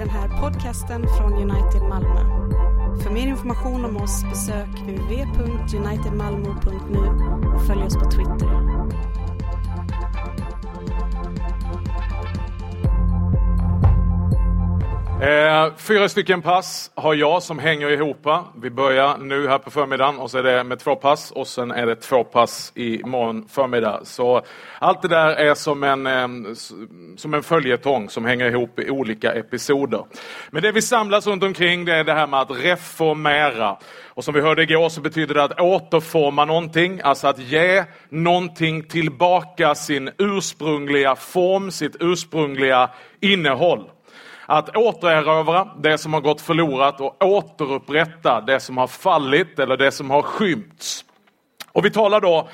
den här podcasten från United Malmö. För mer information om oss besök www.unitedmalmo.nu och följ oss på Twitter. Eh, fyra stycken pass har jag som hänger ihop. Vi börjar nu här på förmiddagen och så är det med två pass och sen är det två pass imorgon förmiddag. Så allt det där är som en, eh, som en följetong som hänger ihop i olika episoder. Men det vi samlas runt omkring det är det här med att reformera. Och som vi hörde igår så betyder det att återforma någonting, alltså att ge någonting tillbaka sin ursprungliga form, sitt ursprungliga innehåll. Att återerövra det som har gått förlorat och återupprätta det som har fallit eller det som har skymts. Och vi talar då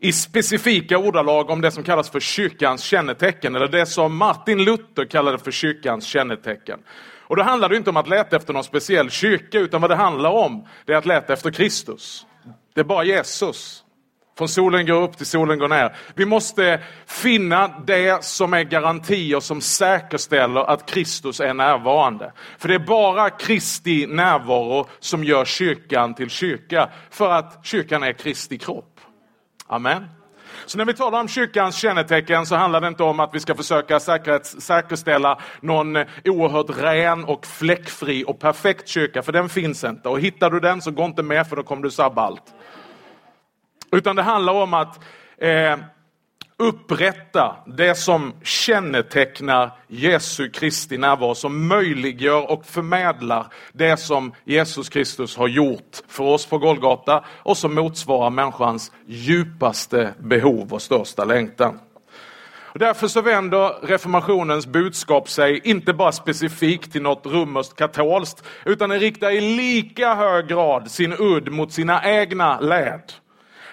i specifika ordalag om det som kallas för kyrkans kännetecken eller det som Martin Luther kallade för kyrkans kännetecken. Och då handlar det inte om att leta efter någon speciell kyrka utan vad det handlar om det är att leta efter Kristus. Det är bara Jesus från solen går upp till solen går ner. Vi måste finna det som är garantier som säkerställer att Kristus är närvarande. För det är bara Kristi närvaro som gör kyrkan till kyrka. För att kyrkan är Kristi kropp. Amen. Så när vi talar om kyrkans kännetecken så handlar det inte om att vi ska försöka säkerställa någon oerhört ren och fläckfri och perfekt kyrka, för den finns inte. Och hittar du den så gå inte med för då kommer du sabba allt. Utan det handlar om att eh, upprätta det som kännetecknar Jesu Kristi närvaro, som möjliggör och förmedlar det som Jesus Kristus har gjort för oss på Golgata och som motsvarar människans djupaste behov och största längtan. Och därför så vänder reformationens budskap sig inte bara specifikt till något romerskt katolskt, utan den riktar i lika hög grad sin udd mot sina egna led.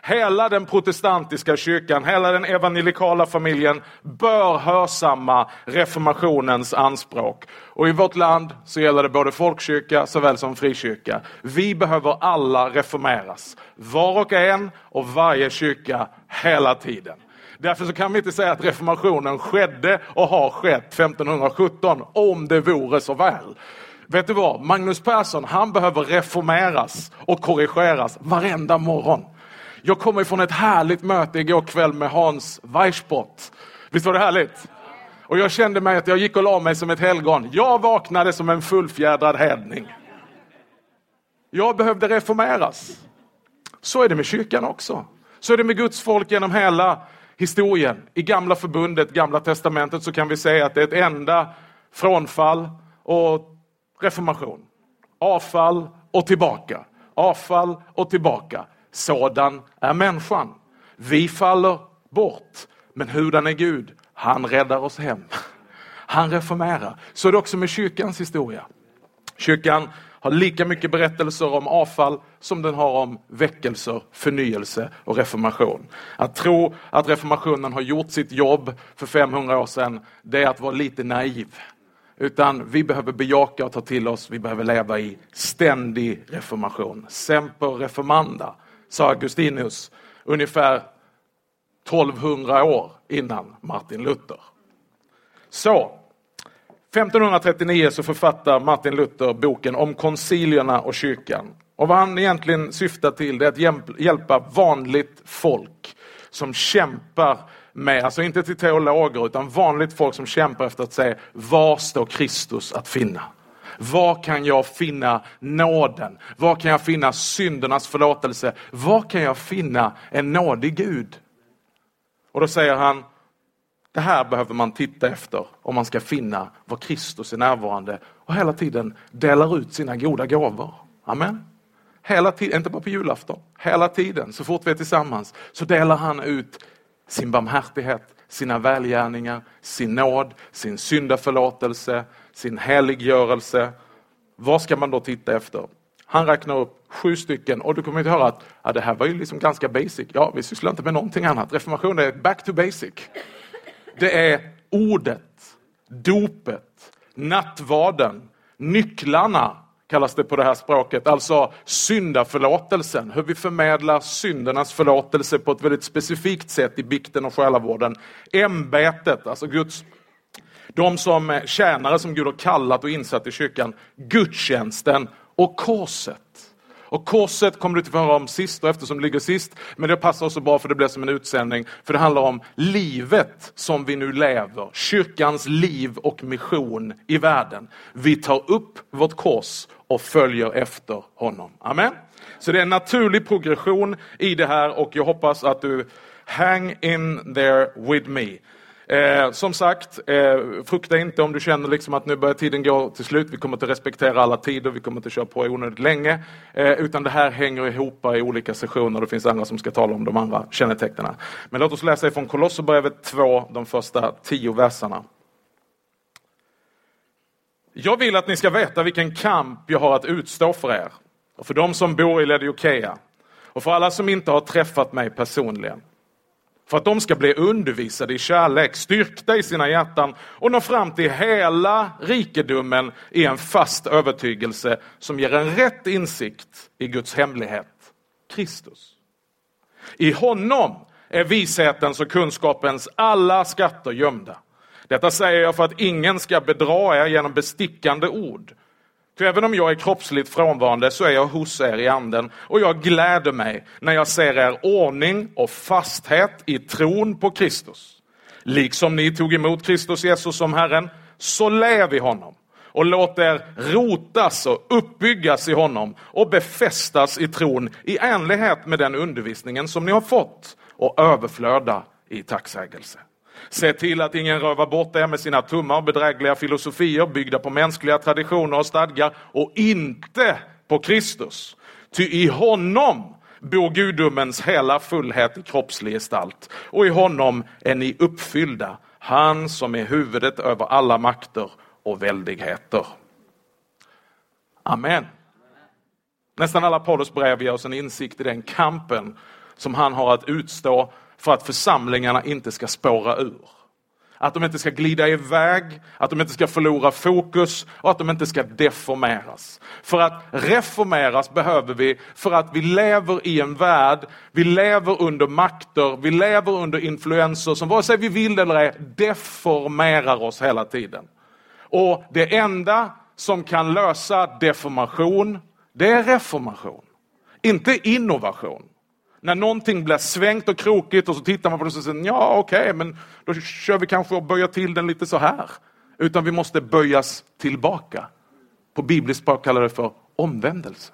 Hela den protestantiska kyrkan, hela den evangelikala familjen bör hörsamma reformationens anspråk. Och i vårt land så gäller det både folkkyrka såväl som frikyrka. Vi behöver alla reformeras. Var och en och varje kyrka hela tiden. Därför så kan vi inte säga att reformationen skedde och har skett 1517 om det vore så väl. Vet du vad? Magnus Persson, han behöver reformeras och korrigeras varenda morgon. Jag kommer från ett härligt möte igår kväll med Hans Weissbott. Visst var det härligt? Och jag kände mig att jag gick och la mig som ett helgon. Jag vaknade som en fullfjädrad hedning. Jag behövde reformeras. Så är det med kyrkan också. Så är det med Guds folk genom hela historien. I gamla förbundet, gamla testamentet så kan vi säga att det är ett enda frånfall och reformation. Avfall och tillbaka. Avfall och tillbaka. Sådan är människan. Vi faller bort, men hurdan är Gud? Han räddar oss hem. Han reformerar. Så är det också med kyrkans historia. Kyrkan har lika mycket berättelser om avfall som den har om väckelser, förnyelse och reformation. Att tro att reformationen har gjort sitt jobb för 500 år sedan, det är att vara lite naiv. Utan vi behöver bejaka och ta till oss, vi behöver leva i ständig reformation. Semper reformanda sa Augustinus ungefär 1200 år innan Martin Luther. Så, 1539 så författar Martin Luther boken om koncilierna och kyrkan. Och vad han egentligen syftar till är att hjälpa vanligt folk som kämpar med, alltså inte till teologer, utan vanligt folk som kämpar efter att se var står Kristus att finna? Var kan jag finna nåden? Var kan jag finna syndernas förlåtelse? Var kan jag finna en nådig Gud? Och då säger han, det här behöver man titta efter om man ska finna var Kristus är närvarande och hela tiden delar ut sina goda gåvor. Amen. Hela tiden, inte bara på julafton, hela tiden, så fort vi är tillsammans, så delar han ut sin barmhärtighet, sina välgärningar, sin nåd, sin syndaförlåtelse, sin heliggörelse. Vad ska man då titta efter? Han räknar upp sju stycken och du kommer att höra att ja, det här var ju liksom ganska basic. Ja, vi sysslar inte med någonting annat. Reformation är back to basic. Det är ordet, dopet, nattvarden, nycklarna kallas det på det här språket, alltså syndaförlåtelsen. Hur vi förmedlar syndernas förlåtelse på ett väldigt specifikt sätt i bikten och själavården. Ämbetet, alltså Guds de som eh, tjänare som Gud har kallat och insatt i kyrkan, gudstjänsten och korset. Och korset kommer du inte få höra om sist och eftersom det ligger sist, men det passar också bra för det blir som en utsändning. För det handlar om livet som vi nu lever, kyrkans liv och mission i världen. Vi tar upp vårt kors och följer efter honom. Amen. Så det är en naturlig progression i det här och jag hoppas att du hang in there with me. Eh, som sagt, eh, frukta inte om du känner liksom att nu börjar tiden gå till slut. Vi kommer att respektera alla tider, vi kommer inte köra på onödigt länge. Eh, utan det här hänger ihop i olika sessioner. Det finns andra som ska tala om de andra kännetecknen. Men låt oss läsa ifrån Kolosserbrevet 2, de första tio verserna. Jag vill att ni ska veta vilken kamp jag har att utstå för er och för de som bor i Lediokeia och för alla som inte har träffat mig personligen för att de ska bli undervisade i kärlek, styrkta i sina hjärtan och nå fram till hela rikedomen i en fast övertygelse som ger en rätt insikt i Guds hemlighet, Kristus. I honom är vishetens och kunskapens alla skatter gömda. Detta säger jag för att ingen ska bedra er genom bestickande ord. För även om jag är kroppsligt frånvarande så är jag hos er i anden och jag gläder mig när jag ser er ordning och fasthet i tron på Kristus. Liksom ni tog emot Kristus Jesus som Herren, så lev i honom och låt er rotas och uppbyggas i honom och befästas i tron i enlighet med den undervisningen som ni har fått och överflöda i tacksägelse. Se till att ingen rövar bort er med sina tummar och bedrägliga filosofier byggda på mänskliga traditioner och stadgar och inte på Kristus. Ty i honom bor gudomens hela fullhet i kroppslig gestalt och i honom är ni uppfyllda, han som är huvudet över alla makter och väldigheter. Amen. Nästan alla Paulus brev ger oss en insikt i den kampen som han har att utstå för att församlingarna inte ska spåra ur. Att de inte ska glida iväg, att de inte ska förlora fokus och att de inte ska deformeras. För att reformeras behöver vi för att vi lever i en värld, vi lever under makter, vi lever under influenser som vare sig vi vill eller ej deformerar oss hela tiden. Och det enda som kan lösa deformation, det är reformation. Inte innovation när någonting blir svängt och krokigt och så tittar man på det och säger ja okej, okay, men då kör vi kanske och böjer till den lite så här. Utan vi måste böjas tillbaka. På bibliskt språk kallar det för omvändelse.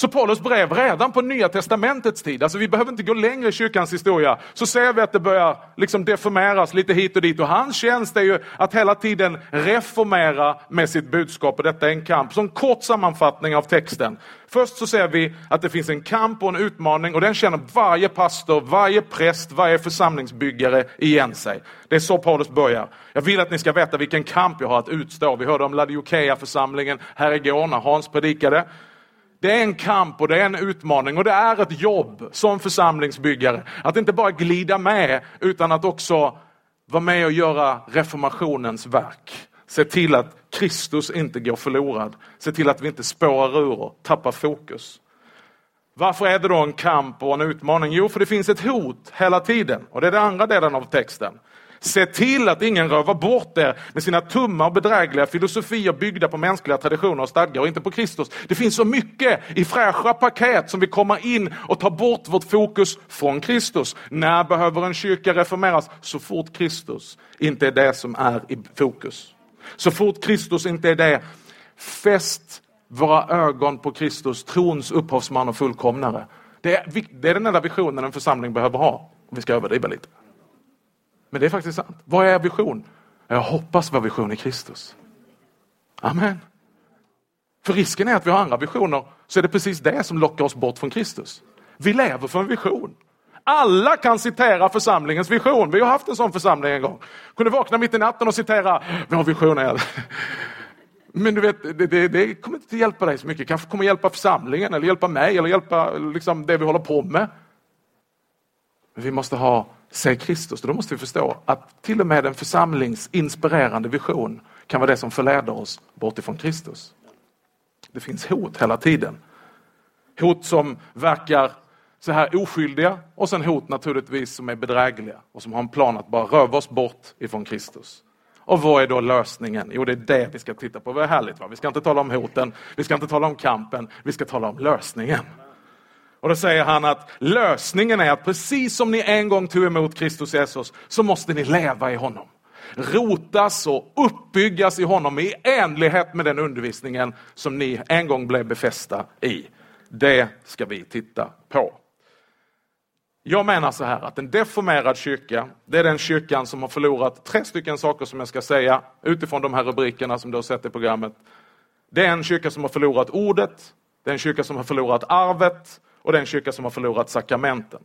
Så Paulus brev redan på nya testamentets tid, alltså vi behöver inte gå längre i kyrkans historia, så ser vi att det börjar liksom deformeras lite hit och dit och hans tjänst är ju att hela tiden reformera med sitt budskap och detta är en kamp. Som kort sammanfattning av texten. Först så ser vi att det finns en kamp och en utmaning och den känner varje pastor, varje präst, varje församlingsbyggare igen sig. Det är så Paulus börjar. Jag vill att ni ska veta vilken kamp jag har att utstå. Vi hörde om Laodikeia församlingen här igår när Hans predikade. Det är en kamp och det är en utmaning och det är ett jobb som församlingsbyggare. Att inte bara glida med utan att också vara med och göra reformationens verk. Se till att Kristus inte går förlorad. Se till att vi inte spårar ur och tappar fokus. Varför är det då en kamp och en utmaning? Jo, för det finns ett hot hela tiden och det är den andra delen av texten. Se till att ingen rövar bort er med sina tummar och bedrägliga filosofier byggda på mänskliga traditioner och stadgar och inte på Kristus. Det finns så mycket i fräscha paket som vill komma in och ta bort vårt fokus från Kristus. När behöver en kyrka reformeras? Så fort Kristus inte är det som är i fokus. Så fort Kristus inte är det, fäst våra ögon på Kristus, trons upphovsman och fullkomnare. Det är, det är den enda visionen en församling behöver ha. Om vi ska överdriva lite. Men det är faktiskt sant. Vad är vision? Jag hoppas vår vision är Kristus. Amen. För risken är att vi har andra visioner så är det precis det som lockar oss bort från Kristus. Vi lever för en vision. Alla kan citera församlingens vision. Vi har haft en sån församling en gång. Kunde vakna mitt i natten och citera vår vision är... Men du vet, det, det, det, kommer inte hjälpa dig så mycket. Kanske kommer hjälpa församlingen eller hjälpa mig eller hjälpa liksom, det vi håller på med. Men vi måste ha se Kristus. Då måste vi förstå att till och med en församlingsinspirerande vision kan vara det som förleder oss bort ifrån Kristus. Det finns hot hela tiden. Hot som verkar så här oskyldiga och sen hot naturligtvis som är bedrägliga och som har en plan att bara röva oss bort ifrån Kristus. Och vad är då lösningen? Jo, det är det vi ska titta på. Vad är härligt? Va? Vi ska inte tala om hoten, vi ska inte tala om kampen, vi ska tala om lösningen. Och då säger han att lösningen är att precis som ni en gång tog emot Kristus Jesus så måste ni leva i honom. Rotas och uppbyggas i honom i enlighet med den undervisningen som ni en gång blev befästa i. Det ska vi titta på. Jag menar så här att en deformerad kyrka, det är den kyrkan som har förlorat tre stycken saker som jag ska säga utifrån de här rubrikerna som du har sett i programmet. Det är en kyrka som har förlorat ordet, det är en kyrka som har förlorat arvet och den kyrka som har förlorat sakramenten.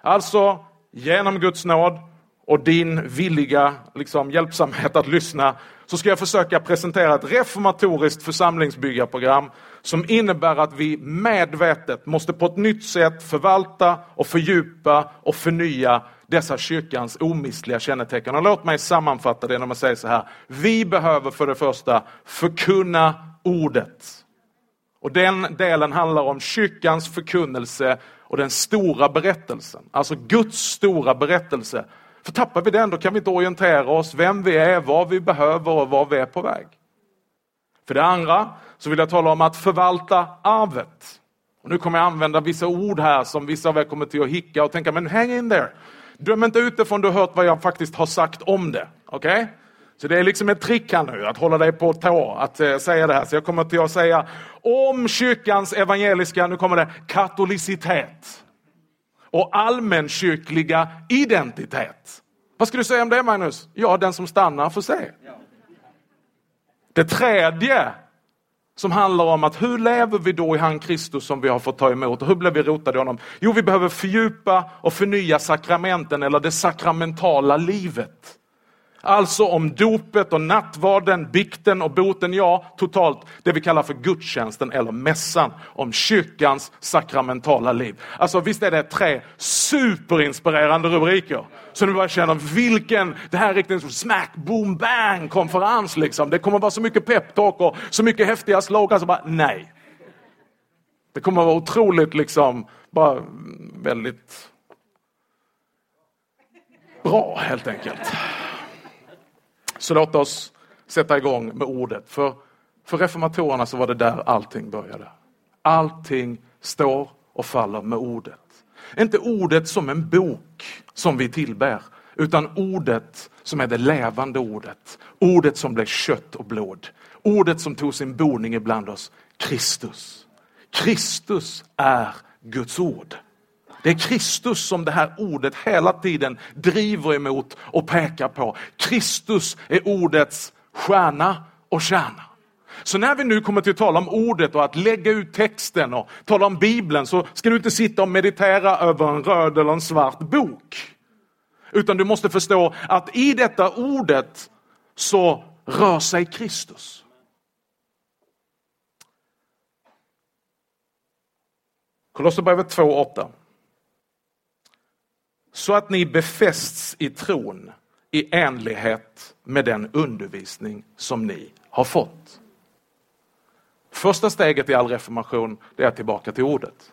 Alltså, genom Guds nåd och din villiga liksom, hjälpsamhet att lyssna så ska jag försöka presentera ett reformatoriskt församlingsbyggarprogram som innebär att vi medvetet måste på ett nytt sätt förvalta och fördjupa och förnya dessa kyrkans omistliga kännetecken. Och låt mig sammanfatta det genom att säga så här. Vi behöver för det första förkunna ordet. Och den delen handlar om kyrkans förkunnelse och den stora berättelsen. Alltså Guds stora berättelse för tappar vi den, då kan vi inte orientera oss vem vi är, vad vi behöver och var vi är på väg. För det andra så vill jag tala om att förvalta arvet. Och nu kommer jag använda vissa ord här som vissa av er kommer till att hicka och tänka, men hang in there. Döm inte ut det förrän du har hört vad jag faktiskt har sagt om det. Okej? Okay? Så det är liksom ett trick här nu, att hålla dig på tå, att eh, säga det här. Så jag kommer till att säga om kyrkans evangeliska, nu kommer det, katolicitet och allmänkyrkliga identitet. Vad ska du säga om det Magnus? Ja, den som stannar får se. Det tredje som handlar om att hur lever vi då i han Kristus som vi har fått ta emot och hur blir vi rotade i honom? Jo, vi behöver fördjupa och förnya sakramenten eller det sakramentala livet. Alltså om dopet och nattvarden, bikten och boten, ja totalt det vi kallar för gudstjänsten eller mässan om kyrkans sakramentala liv. Alltså visst är det tre superinspirerande rubriker. Så nu bara känner vilken, det här är riktigt smack boom bang konferens liksom. Det kommer vara så mycket peptalk och så mycket häftiga slogans. Bara, nej. Det kommer vara otroligt liksom, bara väldigt bra helt enkelt. Så låt oss sätta igång med ordet. För, för reformatorerna så var det där allting började. Allting står och faller med ordet. Inte ordet som en bok som vi tillbär, utan ordet som är det levande ordet. Ordet som blev kött och blod. Ordet som tog sin boning ibland oss. Kristus. Kristus är Guds ord. Det är Kristus som det här ordet hela tiden driver emot och pekar på. Kristus är ordets stjärna och kärna. Så när vi nu kommer till att tala om ordet och att lägga ut texten och tala om Bibeln så ska du inte sitta och meditera över en röd eller en svart bok. Utan du måste förstå att i detta ordet så rör sig Kristus. Kolosserbrevet 2.8 så att ni befästs i tron i enlighet med den undervisning som ni har fått. Första steget i all reformation det är tillbaka till ordet.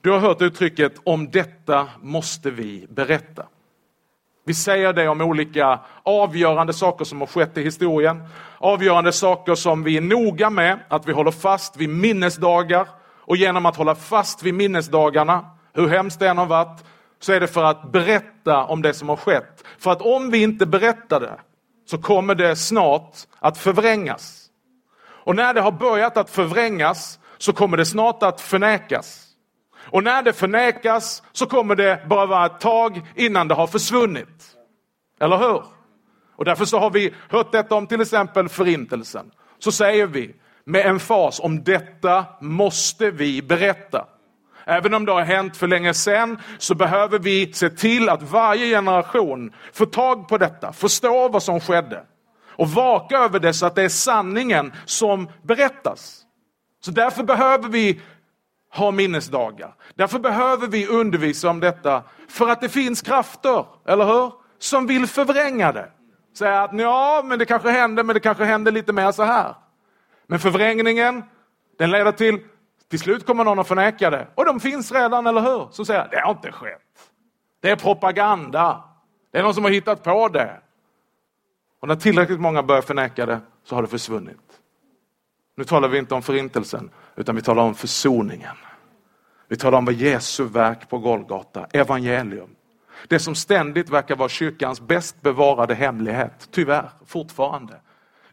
Du har hört uttrycket om detta måste vi berätta. Vi säger det om olika avgörande saker som har skett i historien. Avgörande saker som vi är noga med att vi håller fast vid minnesdagar och genom att hålla fast vid minnesdagarna hur hemskt det än har varit, så är det för att berätta om det som har skett. För att om vi inte berättar det så kommer det snart att förvrängas. Och när det har börjat att förvrängas så kommer det snart att förnekas. Och när det förnekas så kommer det bara vara ett tag innan det har försvunnit. Eller hur? Och därför så har vi hört detta om till exempel förintelsen. Så säger vi med en fas om detta måste vi berätta. Även om det har hänt för länge sedan så behöver vi se till att varje generation får tag på detta, förstår vad som skedde och vaka över det så att det är sanningen som berättas. Så därför behöver vi ha minnesdagar. Därför behöver vi undervisa om detta för att det finns krafter, eller hur? Som vill förvränga det. Säga att ja, men det kanske händer, men det kanske händer lite mer så här. Men förvrängningen, den leder till till slut kommer någon att förneka det. Och de finns redan, eller hur? Så säger, det har inte skett. Det är propaganda. Det är någon som har hittat på det. Och när tillräckligt många börjar förneka det så har det försvunnit. Nu talar vi inte om förintelsen, utan vi talar om försoningen. Vi talar om vad Jesu verk på Golgata, evangelium. Det som ständigt verkar vara kyrkans bäst bevarade hemlighet, tyvärr, fortfarande.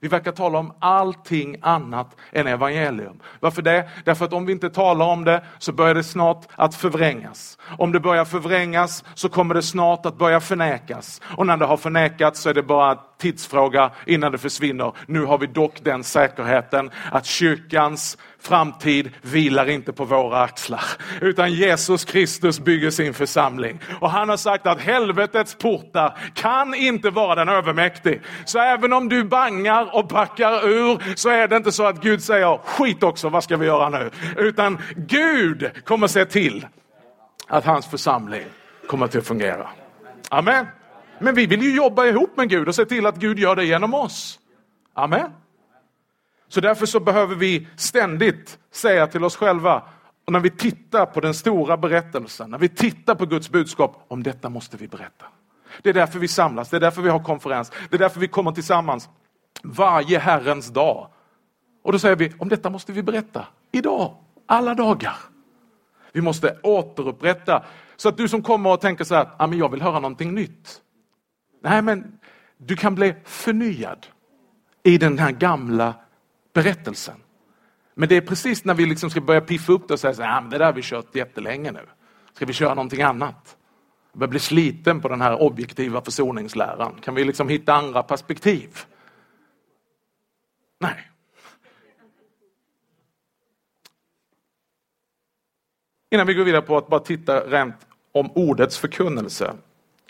Vi verkar tala om allting annat än evangelium. Varför det? Därför att om vi inte talar om det så börjar det snart att förvrängas. Om det börjar förvrängas så kommer det snart att börja förnekas. Och när det har förnekats så är det bara tidsfråga innan det försvinner. Nu har vi dock den säkerheten att kyrkans framtid vilar inte på våra axlar. Utan Jesus Kristus bygger sin församling. Och han har sagt att helvetets portar kan inte vara den övermäktig. Så även om du bangar och backar ur så är det inte så att Gud säger skit också, vad ska vi göra nu? Utan Gud kommer se till att hans församling kommer till att fungera. Amen. Men vi vill ju jobba ihop med Gud och se till att Gud gör det genom oss. Amen. Så därför så behöver vi ständigt säga till oss själva, och när vi tittar på den stora berättelsen, när vi tittar på Guds budskap, om detta måste vi berätta. Det är därför vi samlas, det är därför vi har konferens, det är därför vi kommer tillsammans varje Herrens dag. Och då säger vi, om detta måste vi berätta, idag, alla dagar. Vi måste återupprätta, så att du som kommer och tänker så här, ah, men jag vill höra någonting nytt. Nej, men du kan bli förnyad i den här gamla berättelsen. Men det är precis när vi liksom ska börja piffa upp det och säga så här, det där har vi kört jättelänge nu. Ska vi köra någonting annat? Jag börjar bli sliten på den här objektiva försoningsläran. Kan vi liksom hitta andra perspektiv? Nej. Innan vi går vidare på att bara titta rent om ordets förkunnelse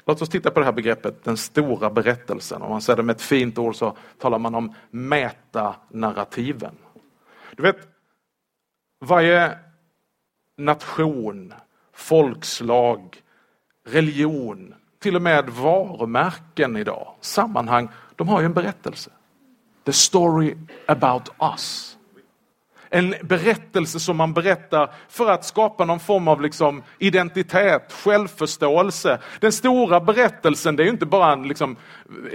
Låt oss titta på det här begreppet den stora berättelsen. Om man säger det med ett fint ord så talar man om metanarrativen. Du vet, varje nation, folkslag, religion, till och med varumärken idag, sammanhang, de har ju en berättelse. The story about us. En berättelse som man berättar för att skapa någon form av liksom identitet, självförståelse. Den stora berättelsen det är inte bara en, liksom,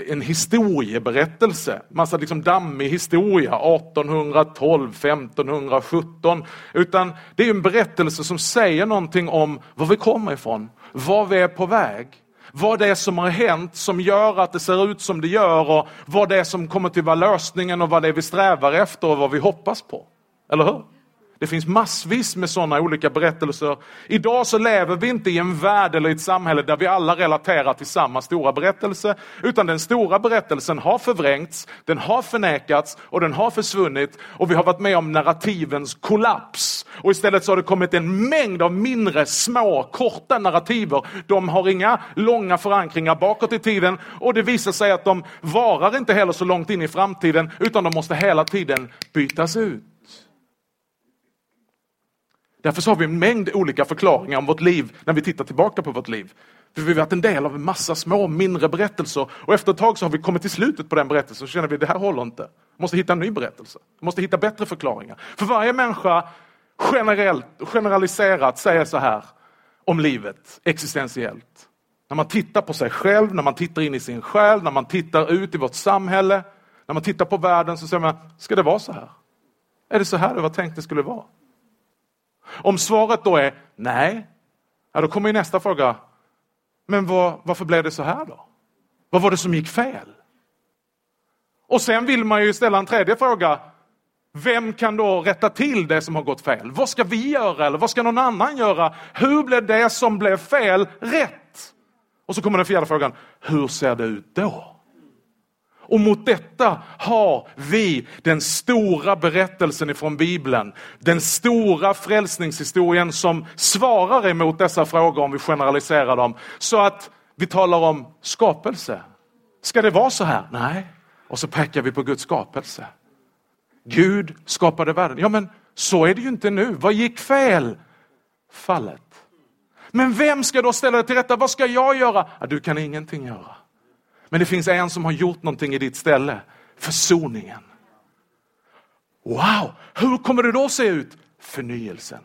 en historieberättelse, massa liksom dammig historia 1812, 1517. Utan det är en berättelse som säger någonting om var vi kommer ifrån, var vi är på väg vad det är som har hänt som gör att det ser ut som det gör och vad det är som kommer till vara lösningen och vad det är vi strävar efter och vad vi hoppas på. Eller hur? Det finns massvis med sådana olika berättelser. Idag så lever vi inte i en värld eller i ett samhälle där vi alla relaterar till samma stora berättelse. Utan den stora berättelsen har förvrängts, den har förnekats och den har försvunnit. Och vi har varit med om narrativens kollaps. Och istället så har det kommit en mängd av mindre, små, korta narrativer. De har inga långa förankringar bakåt i tiden och det visar sig att de varar inte heller så långt in i framtiden utan de måste hela tiden bytas ut. Därför så har vi en mängd olika förklaringar om vårt liv när vi tittar tillbaka på vårt liv. För vi har varit en del av en massa små, mindre berättelser och efter ett tag så har vi kommit till slutet på den berättelsen och känner vi det här håller inte. Vi måste hitta en ny berättelse. Vi måste hitta bättre förklaringar. För varje människa generellt, generaliserat säger så här om livet existentiellt. När man tittar på sig själv, när man tittar in i sin själ, när man tittar ut i vårt samhälle, när man tittar på världen så säger man, ska det vara så här? Är det så här det var tänkt det skulle vara? Om svaret då är nej, ja, då kommer nästa fråga. Men var, varför blev det så här då? Vad var det som gick fel? Och sen vill man ju ställa en tredje fråga. Vem kan då rätta till det som har gått fel? Vad ska vi göra eller vad ska någon annan göra? Hur blev det som blev fel rätt? Och så kommer den fjärde frågan. Hur ser det ut då? Och mot detta har vi den stora berättelsen ifrån Bibeln. Den stora frälsningshistorien som svarar emot dessa frågor om vi generaliserar dem. Så att vi talar om skapelse. Ska det vara så här? Nej. Och så pekar vi på Guds skapelse. Gud skapade världen. Ja men så är det ju inte nu. Vad gick fel? Fallet. Men vem ska då ställa det till rätta? Vad ska jag göra? Ja, du kan ingenting göra. Men det finns en som har gjort någonting i ditt ställe. Försoningen. Wow, hur kommer det då se ut? förnyelsen,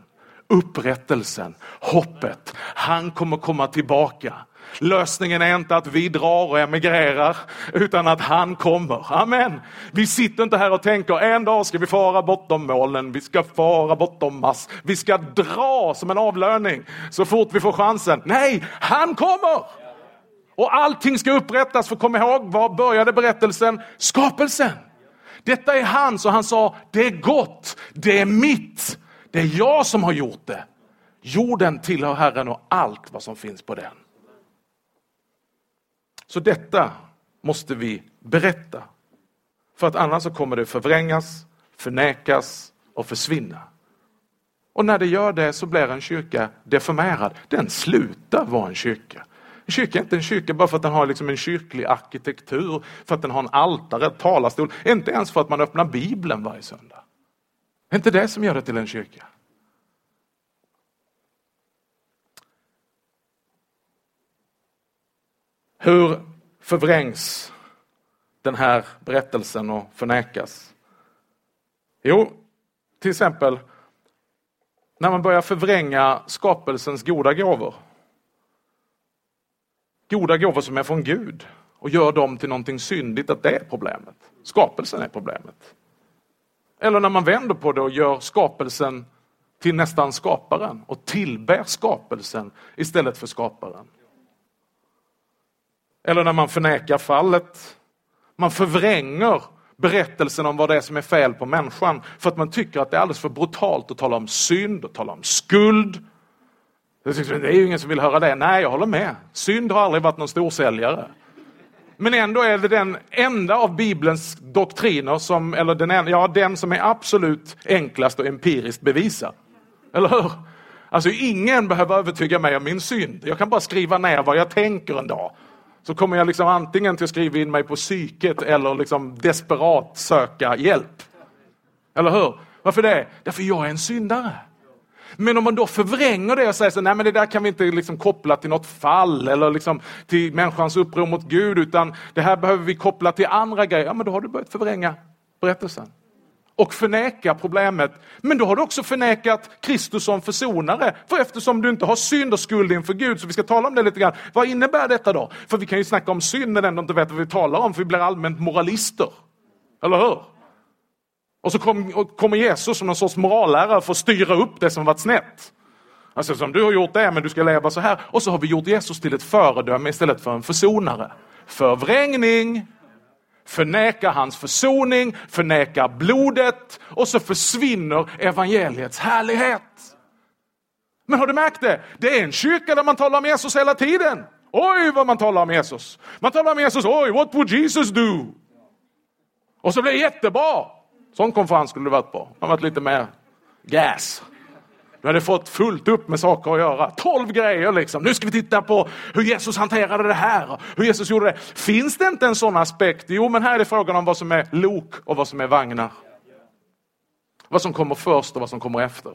upprättelsen, hoppet. Han kommer komma tillbaka. Lösningen är inte att vi drar och emigrerar, utan att han kommer. Amen. Vi sitter inte här och tänker en dag ska vi fara bortom molnen, vi ska fara bortom mass, vi ska dra som en avlöning så fort vi får chansen. Nej, han kommer! Och allting ska upprättas, för kom ihåg, var började berättelsen? Skapelsen. Detta är hans och han sa, det är gott, det är mitt, det är jag som har gjort det. Jorden tillhör Herren och allt vad som finns på den. Så detta måste vi berätta. För att annars så kommer det förvrängas, förnekas och försvinna. Och när det gör det så blir en kyrka deformerad. Den slutar vara en kyrka. En kyrka är inte en kyrka bara för att den har liksom en kyrklig arkitektur, för att den har en altare, talarstol, inte ens för att man öppnar bibeln varje söndag. Det är inte det som gör det till en kyrka. Hur förvrängs den här berättelsen och förnekas? Jo, till exempel när man börjar förvränga skapelsens goda gåvor. Goda gåvor som är från Gud och gör dem till någonting syndigt, att det är problemet. Skapelsen är problemet. Eller när man vänder på det och gör skapelsen till nästan skaparen och tillber skapelsen istället för skaparen. Eller när man förnekar fallet. Man förvränger berättelsen om vad det är som är fel på människan för att man tycker att det är alldeles för brutalt att tala om synd och tala om skuld. Det är ju ingen som vill höra det. Nej, jag håller med. Synd har aldrig varit någon storsäljare. Men ändå är det den enda av Bibelns doktriner som, eller den, ja, den som är absolut enklast att empiriskt bevisa. Eller hur? Alltså ingen behöver övertyga mig om min synd. Jag kan bara skriva ner vad jag tänker en dag så kommer jag liksom antingen till att skriva in mig på psyket eller liksom desperat söka hjälp. Eller hur? Varför det? Därför jag är en syndare. Men om man då förvränger det och säger så, nej men det där kan vi inte liksom koppla till något fall eller liksom till människans uppror mot Gud utan det här behöver vi koppla till andra grejer. Ja men då har du börjat förvränga berättelsen och förneka problemet. Men då har du också förnekat Kristus som försonare. För eftersom du inte har synd och skuld inför Gud, så vi ska tala om det lite grann. Vad innebär detta då? För vi kan ju snacka om synd när ändå inte vet vad vi talar om, för vi blir allmänt moralister. Eller hur? Och så kommer Jesus som någon sorts morallärare för att styra upp det som varit snett. Alltså som du har gjort det, men du ska leva så här. Och så har vi gjort Jesus till ett föredöme istället för en försonare. Förvrängning! förnekar hans försoning, förnekar blodet och så försvinner evangeliets härlighet. Men har du märkt det? Det är en kyrka där man talar om Jesus hela tiden. Oj vad man talar om Jesus. Man talar om Jesus, oj what would Jesus do? Och så blir det jättebra. Sån konferens skulle du varit på. Det har varit lite mer gas. Du hade fått fullt upp med saker att göra. Tolv grejer liksom. Nu ska vi titta på hur Jesus hanterade det här. Hur Jesus gjorde det. Finns det inte en sån aspekt? Jo, men här är det frågan om vad som är lok och vad som är vagnar. Vad som kommer först och vad som kommer efter.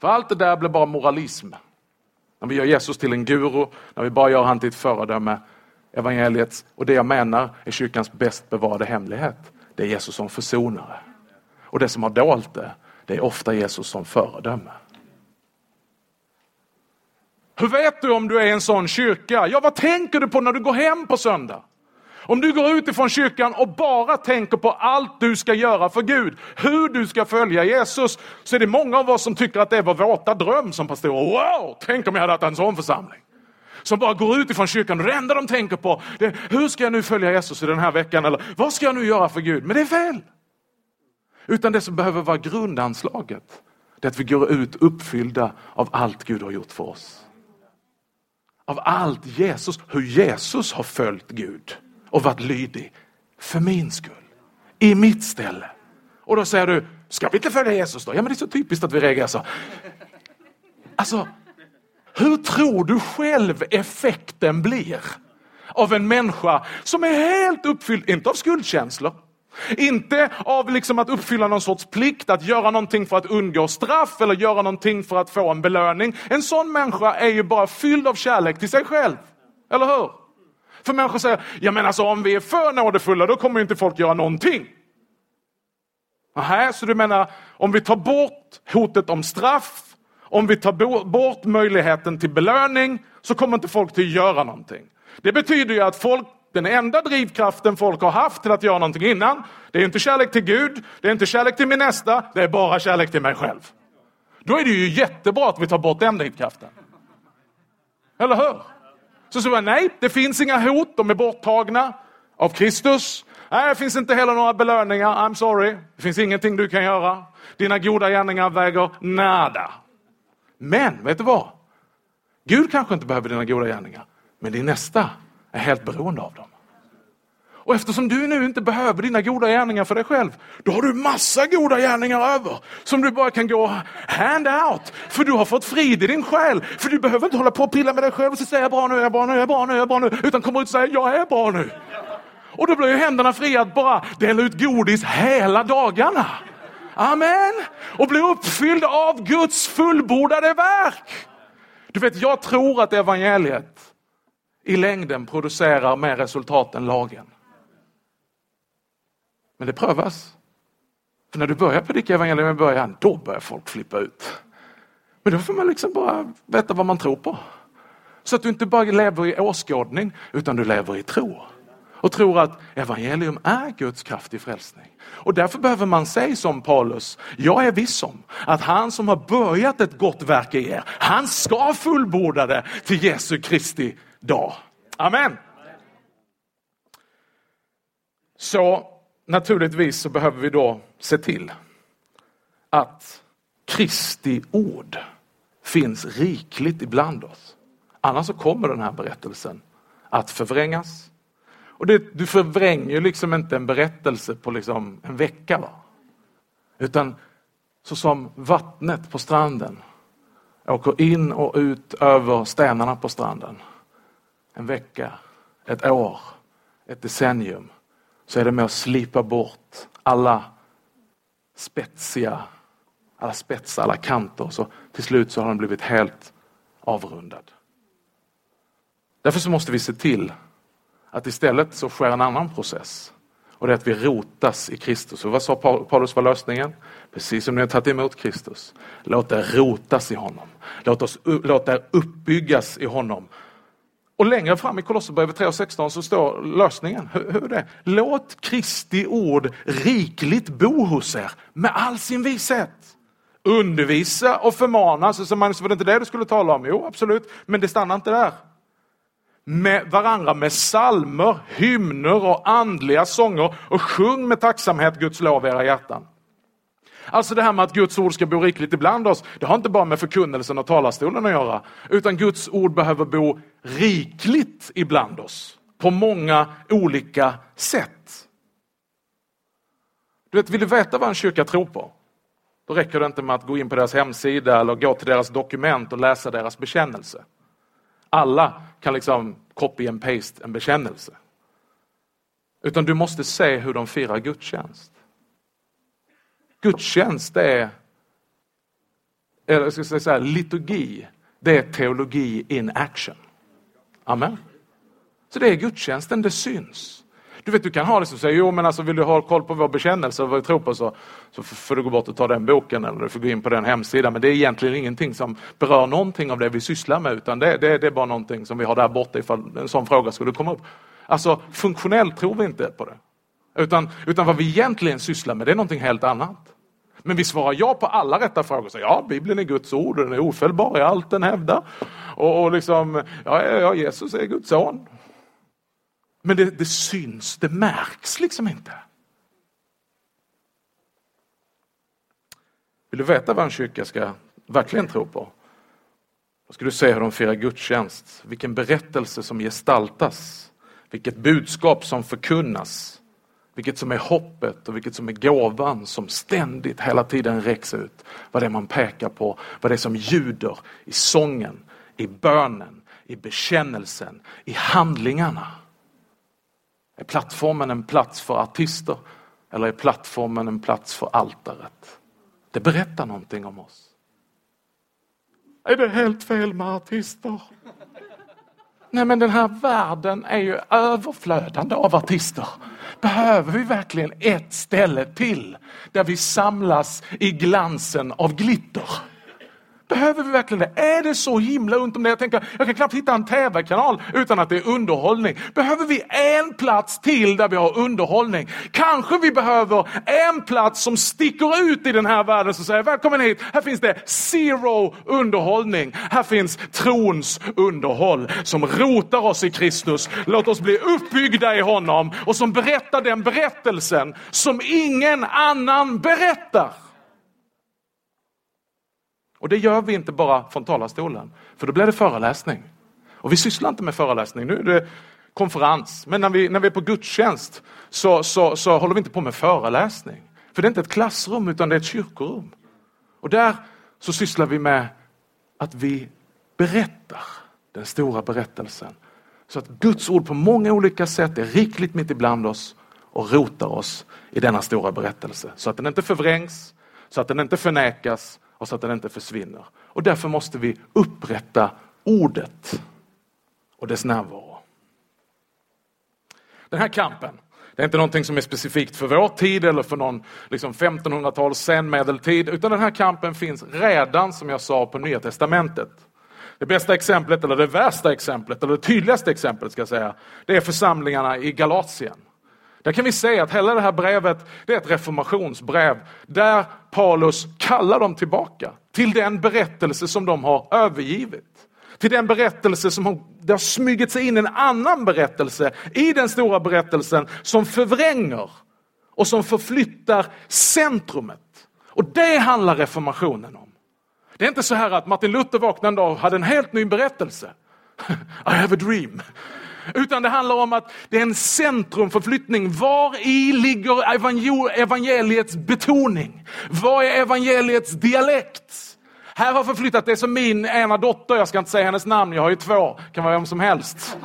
För allt det där blir bara moralism. När vi gör Jesus till en guru, när vi bara gör han till ett föredöme. Evangeliets, och det jag menar är kyrkans bäst bevarade hemlighet. Det är Jesus som försonare. Och det som har dolt det, det är ofta Jesus som föredöme. Hur vet du om du är en sån kyrka? Ja, vad tänker du på när du går hem på söndag? Om du går ut ifrån kyrkan och bara tänker på allt du ska göra för Gud, hur du ska följa Jesus, så är det många av oss som tycker att det var vår våta dröm som pastorer. Wow, tänk om jag hade haft en sån församling. Som bara går ut ifrån kyrkan och det enda de tänker på är hur ska jag nu följa Jesus i den här veckan? Eller vad ska jag nu göra för Gud? Men det är fel. Utan det som behöver vara grundanslaget, det är att vi går ut uppfyllda av allt Gud har gjort för oss av allt Jesus, hur Jesus har följt Gud och varit lydig för min skull, i mitt ställe. Och då säger du, ska vi inte följa Jesus då? Ja men det är så typiskt att vi reagerar så. Alltså, hur tror du själv effekten blir av en människa som är helt uppfylld, inte av skuldkänslor, inte av liksom att uppfylla någon sorts plikt, att göra någonting för att undgå straff eller göra någonting för att få en belöning. En sån människa är ju bara fylld av kärlek till sig själv. Eller hur? För människor säger, ja men alltså om vi är för nådefulla då kommer inte folk göra någonting. Aha, så du menar, om vi tar bort hotet om straff, om vi tar bort möjligheten till belöning, så kommer inte folk till att göra någonting. Det betyder ju att folk, den enda drivkraften folk har haft till att göra någonting innan, det är inte kärlek till Gud, det är inte kärlek till min nästa, det är bara kärlek till mig själv. Då är det ju jättebra att vi tar bort den drivkraften. Eller hur? Så så nej, det finns inga hot, de är borttagna av Kristus. Nej, det finns inte heller några belöningar, I'm sorry. Det finns ingenting du kan göra. Dina goda gärningar väger nada. Men, vet du vad? Gud kanske inte behöver dina goda gärningar, men din nästa är helt beroende av dem. Och eftersom du nu inte behöver dina goda gärningar för dig själv, då har du massa goda gärningar över som du bara kan gå hand out. För du har fått frid i din själ. För du behöver inte hålla på och pilla med dig själv och säga bra nu, jag är bra nu, jag är bra nu, jag är bra nu. Utan kommer ut och säger jag är bra nu. Och då blir ju händerna fria att bara dela ut godis hela dagarna. Amen. Och bli uppfylld av Guds fullbordade verk. Du vet, jag tror att evangeliet i längden producerar mer resultat än lagen. Men det prövas. För när du börjar predika evangelium i början, då börjar folk flippa ut. Men då får man liksom bara veta vad man tror på. Så att du inte bara lever i åskådning, utan du lever i tro. Och tror att evangelium är Guds kraft i frälsning. Och därför behöver man säga som Paulus, jag är viss om att han som har börjat ett gott verk i er, han ska fullborda det till Jesu Kristi dag. Amen. Så naturligtvis så behöver vi då se till att Kristi ord finns rikligt ibland oss. Annars så kommer den här berättelsen att förvrängas. Och det, du förvränger liksom inte en berättelse på liksom en vecka. Va? Utan så som vattnet på stranden åker in och ut över stenarna på stranden. En vecka, ett år, ett decennium så är det med att slipa bort alla spetsiga, alla spetsar, alla kanter. Så till slut så har den blivit helt avrundad. Därför så måste vi se till att istället så sker en annan process. Och det är att vi rotas i Kristus. Och vad sa Paulus var lösningen? Precis som ni har tagit emot Kristus. Låt er rotas i honom. Låt, oss, låt er uppbyggas i honom. Och längre fram i Kolosserbrevet 3.16 så står lösningen. Hur, hur är det? Låt Kristi ord rikligt bo hos er med all sin vishet. Undervisa och förmana. Så, så Magnus, var det inte det du skulle tala om? Jo, absolut. Men det stannar inte där. Med varandra med salmer, hymner och andliga sånger och sjung med tacksamhet Guds lov i era hjärtan. Alltså det här med att Guds ord ska bo rikligt ibland oss, det har inte bara med förkunnelsen och talarstolen att göra, utan Guds ord behöver bo rikligt ibland oss på många olika sätt. Du vet, vill du veta vad en kyrka tror på? Då räcker det inte med att gå in på deras hemsida eller gå till deras dokument och läsa deras bekännelse. Alla kan liksom copy and paste en bekännelse. Utan du måste se hur de firar gudstjänst. Gudstjänst är, eller ska jag säga liturgi, det är teologi in action. Amen. Så det är gudstjänsten, det syns. Du vet, du kan ha det som säger, jo men alltså vill du ha koll på vår bekännelse och vad vi tror på så, så får du gå bort och ta den boken eller du får gå in på den hemsidan. Men det är egentligen ingenting som berör någonting av det vi sysslar med utan det, det, det är bara någonting som vi har där borta ifall en sån fråga skulle komma upp. Alltså funktionellt tror vi inte på det. Utan, utan vad vi egentligen sysslar med det är någonting helt annat. Men vi svarar ja på alla rätta frågor. Så, ja, Bibeln är Guds ord och den är ofelbar i allt den hävdar. Och, och liksom, ja, ja, Jesus är Guds son. Men det, det syns, det märks liksom inte. Vill du veta vad en kyrka ska verkligen tro på? Då ska du se hur de firar gudstjänst, vilken berättelse som gestaltas, vilket budskap som förkunnas, vilket som är hoppet och vilket som är gåvan som ständigt hela tiden räcks ut. Vad det är man pekar på, vad det är som ljuder i sången, i bönen, i bekännelsen, i handlingarna. Är plattformen en plats för artister eller är plattformen en plats för altaret? Det berättar någonting om oss. Är det helt fel med artister? Nej men den här världen är ju överflödande av artister. Behöver vi verkligen ett ställe till där vi samlas i glansen av glitter? Behöver vi verkligen det? Är det så himla ont om det? Jag, tänker, jag kan knappt hitta en tv-kanal utan att det är underhållning. Behöver vi en plats till där vi har underhållning? Kanske vi behöver en plats som sticker ut i den här världen som säger välkommen hit, här finns det zero underhållning. Här finns trons underhåll som rotar oss i Kristus. Låt oss bli uppbyggda i honom och som berättar den berättelsen som ingen annan berättar. Och det gör vi inte bara från talarstolen, för då blir det föreläsning. Och vi sysslar inte med föreläsning, nu är det konferens. Men när vi, när vi är på gudstjänst så, så, så håller vi inte på med föreläsning. För det är inte ett klassrum utan det är ett kyrkorum. Och där så sysslar vi med att vi berättar den stora berättelsen. Så att Guds ord på många olika sätt är rikligt mitt ibland oss och rotar oss i denna stora berättelse. Så att den inte förvrängs, så att den inte förnekas och så att den inte försvinner. Och därför måste vi upprätta ordet och dess närvaro. Den här kampen, det är inte någonting som är specifikt för vår tid eller för någon liksom 1500-tals senmedeltid, utan den här kampen finns redan, som jag sa, på Nya Testamentet. Det bästa exemplet, eller det värsta exemplet, eller det tydligaste exemplet ska jag säga, det är församlingarna i Galatien. Där kan vi se att hela det här brevet det är ett reformationsbrev där Paulus kallar dem tillbaka till den berättelse som de har övergivit. Till den berättelse som har, det har smugit sig in en annan berättelse i den stora berättelsen som förvränger och som förflyttar centrumet. Och det handlar reformationen om. Det är inte så här att Martin Luther vaknade en dag och hade en helt ny berättelse. I have a dream. Utan det handlar om att det är en centrumförflyttning. Var i ligger evangeliets betoning? Vad är evangeliets dialekt? Här har förflyttat det som min ena dotter, jag ska inte säga hennes namn, jag har ju två, kan vara vem som helst.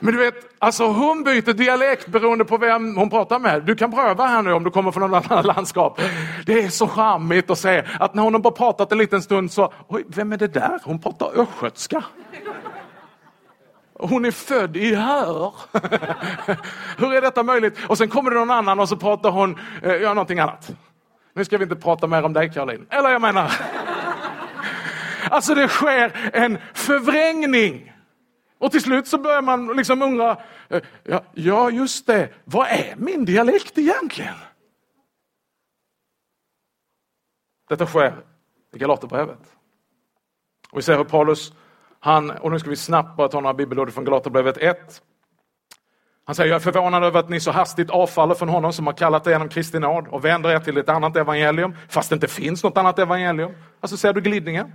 Men du vet, alltså hon byter dialekt beroende på vem hon pratar med. Du kan pröva här nu om du kommer från något annat landskap. Det är så charmigt att se att när hon har bara pratat en liten stund så, oj, vem är det där? Hon pratar östgötska. Hon är född i Hör. Hur är detta möjligt? Och sen kommer det någon annan och så pratar hon eh, ja, någonting annat. Nu ska vi inte prata mer om dig Caroline. Eller jag menar. Alltså det sker en förvrängning. Och till slut så börjar man liksom undra, eh, ja, ja just det, vad är min dialekt egentligen? Detta sker i Galaterbrevet. Och vi ser hur Paulus han, och nu ska vi snabbt bara ta några bibelord från Galaterbrevet 1. Han säger, jag är förvånad över att ni så hastigt avfaller från honom som har kallat er genom Kristi nåd och vänder er till ett annat evangelium, fast det inte finns något annat evangelium. Alltså ser du glidningen?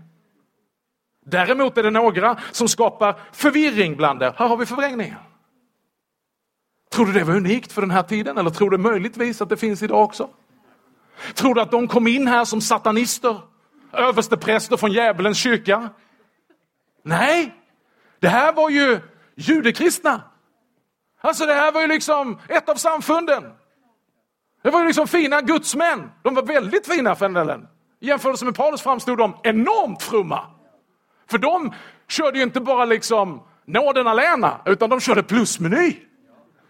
Däremot är det några som skapar förvirring bland er. Här har vi förvrängningen. Tror du det var unikt för den här tiden eller tror du möjligtvis att det finns idag också? Tror du att de kom in här som satanister, överstepräster från djävulens kyrka? Nej, det här var ju judekristna. Alltså det här var ju liksom ett av samfunden. Det var ju liksom fina gudsmän. De var väldigt fina för den delen. I jämförelse med Paulus framstod de enormt fromma. För de körde ju inte bara liksom nåden alena, utan de körde plusmeny.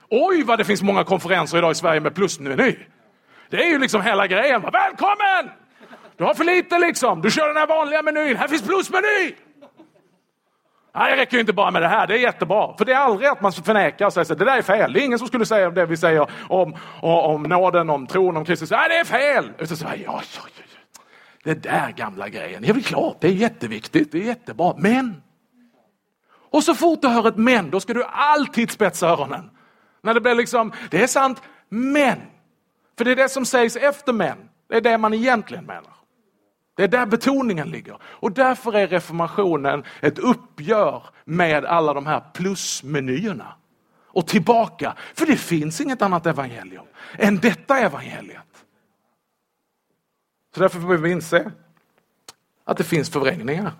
Oj vad det finns många konferenser idag i Sverige med plusmeny. Det är ju liksom hela grejen. Välkommen! Du har för lite liksom. Du kör den här vanliga menyn. Här finns plusmeny! Nej, det räcker inte bara med det här, det är jättebra. För det är aldrig att man förnekar och säger att det där är fel. Det är ingen som skulle säga det vi säger om, om, om nåden, om tron, om Kristus. Nej, det är fel! Utan så, här, ja, ja, ja. Det där gamla grejen, det är väl klart, det är jätteviktigt, det är jättebra. Men! Och så fort du hör ett men, då ska du alltid spetsa öronen. När det blir liksom, det är sant, men. För det är det som sägs efter men. Det är det man egentligen menar. Det är där betoningen ligger. Och därför är reformationen ett uppgör med alla de här plusmenyerna. Och tillbaka, för det finns inget annat evangelium än detta evangeliet. Så därför behöver vi inse att det finns förvrängningar.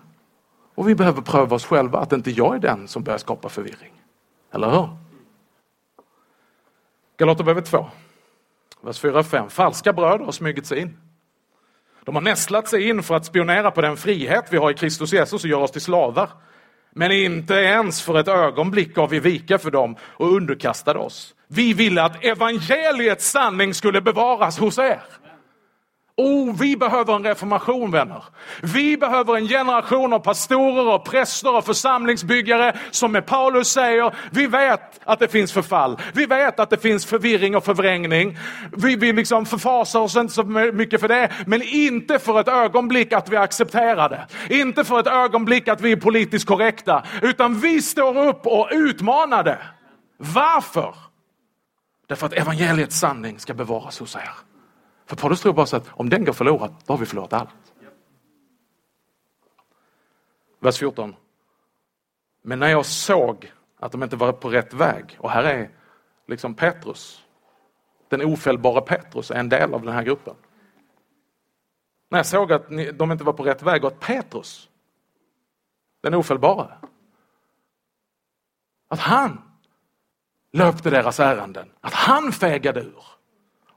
Och vi behöver pröva oss själva att inte jag är den som börjar skapa förvirring. Eller hur? Galaterbrevet 2, vers 4 och 5. Falska bröder har smugit sig in de har nästlat sig in för att spionera på den frihet vi har i Kristus Jesus och göra oss till slavar. Men inte ens för ett ögonblick gav vi vika för dem och underkastade oss. Vi ville att evangeliets sanning skulle bevaras hos er. Oh, vi behöver en reformation vänner. Vi behöver en generation av pastorer och präster och församlingsbyggare som med Paulus säger, vi vet att det finns förfall. Vi vet att det finns förvirring och förvrängning. Vi, vi liksom förfasar oss inte så mycket för det, men inte för ett ögonblick att vi accepterar det. Inte för ett ögonblick att vi är politiskt korrekta, utan vi står upp och utmanar det. Varför? Därför att evangeliets sanning ska bevaras hos er. För Paulus tror bara så att om den går förlorad, då har vi förlorat allt. Vers 14. Men när jag såg att de inte var på rätt väg, och här är liksom Petrus, den ofällbara Petrus är en del av den här gruppen. När jag såg att de inte var på rätt väg och att Petrus, den ofällbara, att han löpte deras ärenden, att han fegade ur.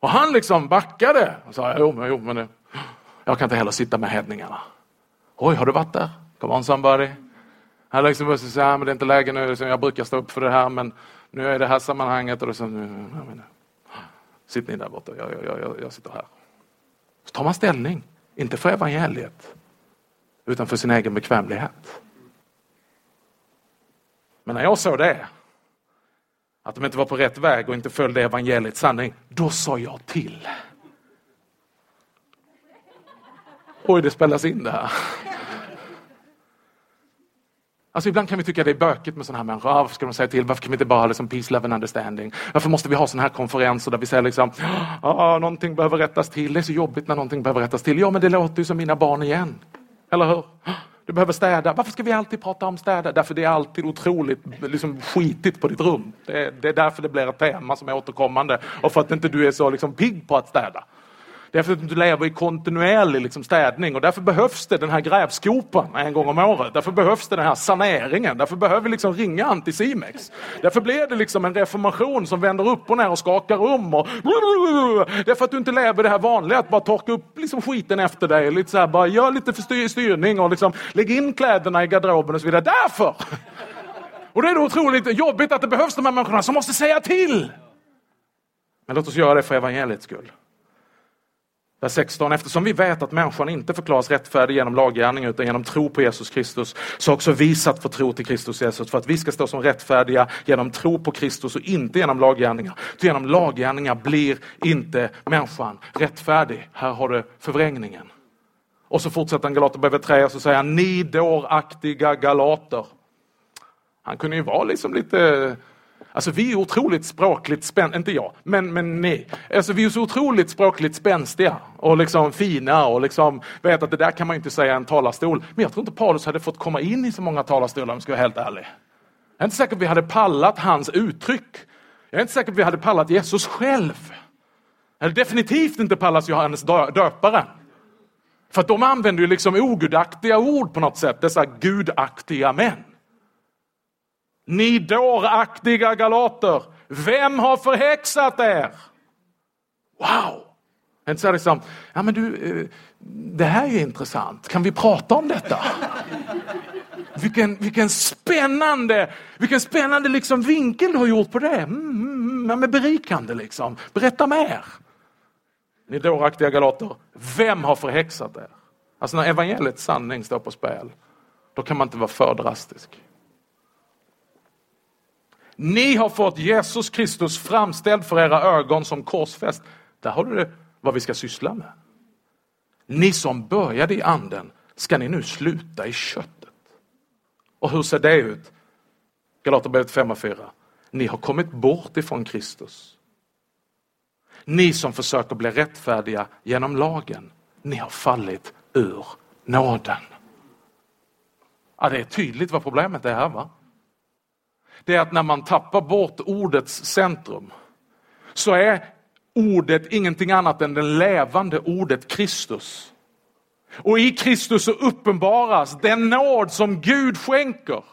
Och han liksom backade och sa, jo men, jo, men jag kan inte heller sitta med hedningarna. Oj, har du varit där? Come on somebody. Han liksom bara säga, men det är inte läge nu, jag brukar stå upp för det här men nu är det här sammanhanget och det så, nu, sitt ni där borta, jag, jag, jag, jag sitter här. Så tar man ställning, inte för evangeliet, utan för sin egen bekvämlighet. Men när jag såg det, att de inte var på rätt väg och inte följde evangeliets sanning, då sa jag till. Oj, det spelas in det här. Alltså ibland kan vi tycka det är bökigt med sådana här människor. Ah, varför ska de säga till? Varför kan vi inte bara ha liksom peace, love and understanding? Varför måste vi ha sådana här konferenser där vi säger liksom, ah, ah, någonting behöver rättas till. Det är så jobbigt när någonting behöver rättas till. Ja, men det låter ju som mina barn igen. Eller hur? Du behöver städa. Varför ska vi alltid prata om städa? Därför det är alltid otroligt liksom, skitigt på ditt rum. Det är, det är därför det blir ett tema som är återkommande. Och för att inte du är så liksom, pigg på att städa. Därför att du lever i kontinuerlig liksom, städning och därför behövs det den här grävskopan en gång om året. Därför behövs det den här saneringen. Därför behöver vi liksom ringa Anticimex. Därför blir det liksom en reformation som vänder upp och ner och skakar rum. Och... Därför att du inte lever det här vanliga, att bara torka upp liksom skiten efter dig. Lite så här, bara gör lite för styrning och liksom, lägg in kläderna i garderoben och så vidare. Därför! Och det är då otroligt jobbigt att det behövs de här människorna som måste säga till. Men låt oss göra det för evangeliets skull. Vers 16. Eftersom vi vet att människan inte förklaras rättfärdig genom laggärning utan genom tro på Jesus Kristus så har också vi satt för tro till Kristus Jesus för att vi ska stå som rättfärdiga genom tro på Kristus och inte genom laggärningar. Ty genom laggärningar blir inte människan rättfärdig. Här har du förvrängningen. Och så fortsätter han Galaterbrevet 3 och så säger han, ni dåraktiga galater. Han kunde ju vara liksom lite Alltså vi är otroligt språkligt spänstiga, inte jag, men, men ni. Alltså vi är så otroligt språkligt spänstiga och liksom fina och liksom vet att det där kan man inte säga i en talarstol. Men jag tror inte Paulus hade fått komma in i så många talarstolar om jag ska vara helt ärlig. Jag är inte säker på att vi hade pallat hans uttryck. Jag är inte säker på att vi hade pallat Jesus själv. Jag hade definitivt inte pallat Johannes döparen. För att de använder ju liksom ogudaktiga ord på något sätt, dessa gudaktiga män. Ni dåraktiga galater, vem har förhäxat er? Wow! Inte så liksom, ja men du, eh, det här är ju intressant, kan vi prata om detta? Vilken, vilken spännande, vilken spännande liksom vinkel du har gjort på det. Mm, mm, mm ja, men berikande liksom. Berätta mer. Ni dåraktiga galater, vem har förhäxat er? Alltså när evangeliets sanning står på spel, då kan man inte vara för drastisk. Ni har fått Jesus Kristus framställd för era ögon som korsfäst. Där har du det, vad vi ska syssla med. Ni som började i anden, ska ni nu sluta i köttet? Och hur ser det ut? Galaterbrevet 5 och 4. Ni har kommit bort ifrån Kristus. Ni som försöker bli rättfärdiga genom lagen, ni har fallit ur nåden. Ja, det är tydligt vad problemet är här. va? Det är att när man tappar bort ordets centrum så är ordet ingenting annat än det levande ordet Kristus. Och i Kristus så uppenbaras den nåd som Gud skänker.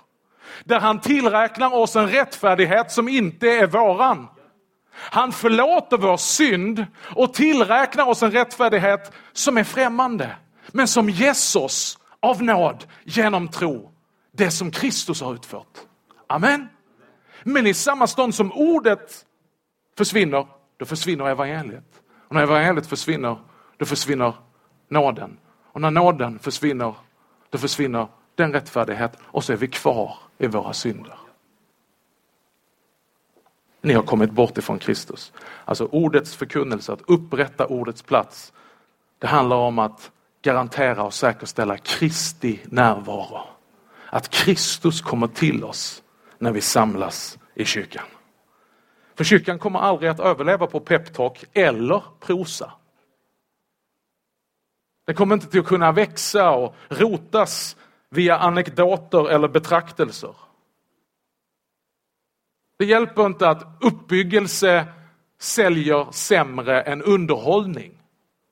Där han tillräknar oss en rättfärdighet som inte är våran. Han förlåter vår synd och tillräknar oss en rättfärdighet som är främmande. Men som ges oss av nåd genom tro det som Kristus har utfört. Amen. Men i samma stund som ordet försvinner, då försvinner evangeliet. Och när evangeliet försvinner, då försvinner nåden. Och när nåden försvinner, då försvinner den rättfärdighet och så är vi kvar i våra synder. Ni har kommit bort ifrån Kristus. Alltså ordets förkunnelse, att upprätta ordets plats. Det handlar om att garantera och säkerställa Kristi närvaro. Att Kristus kommer till oss när vi samlas i kyrkan. För kyrkan kommer aldrig att överleva på peptalk eller prosa. Den kommer inte till att kunna växa och rotas via anekdoter eller betraktelser. Det hjälper inte att uppbyggelse säljer sämre än underhållning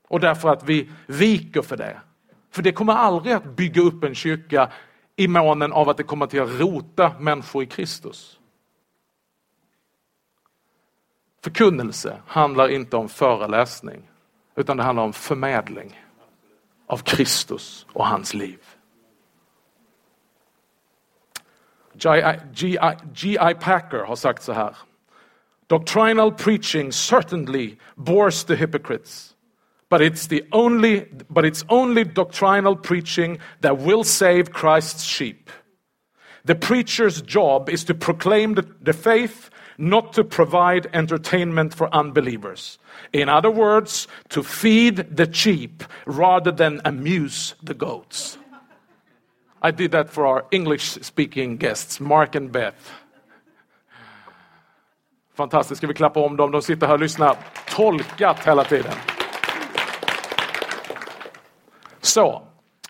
och därför att vi viker för det. För det kommer aldrig att bygga upp en kyrka i månen av att det kommer till att rota människor i Kristus. Förkunnelse handlar inte om föreläsning utan det handlar om förmedling av Kristus och hans liv. G.I. Packer har sagt så här. Doctrinal preaching certainly bores the hypocrites. But it's the only but it's only doctrinal preaching that will save Christ's sheep. The preacher's job is to proclaim the, the faith, not to provide entertainment for unbelievers. In other words, to feed the sheep rather than amuse the goats. I did that for our English speaking guests, Mark and Beth. Fantastiskt, ska vi klappa om dem? De sitter här och lyssnar tolkat hela tiden. Så,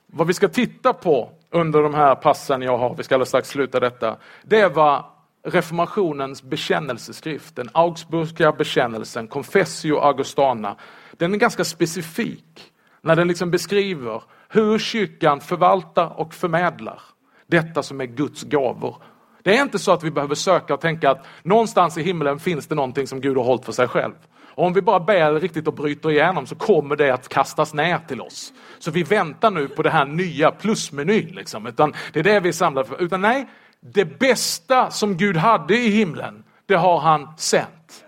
vad vi ska titta på under de här passen jag har, vi ska alldeles strax sluta detta, det var reformationens bekännelseskrift, den Augsburgska bekännelsen, Confessio Augustana. Den är ganska specifik när den liksom beskriver hur kyrkan förvaltar och förmedlar detta som är Guds gåvor. Det är inte så att vi behöver söka och tänka att någonstans i himlen finns det någonting som Gud har hållit för sig själv. Och om vi bara ber riktigt och bryter igenom så kommer det att kastas ner till oss. Så vi väntar nu på det här nya plusmenyn. Liksom. Utan det är det vi samlar för. Utan nej, det bästa som Gud hade i himlen, det har han sänt.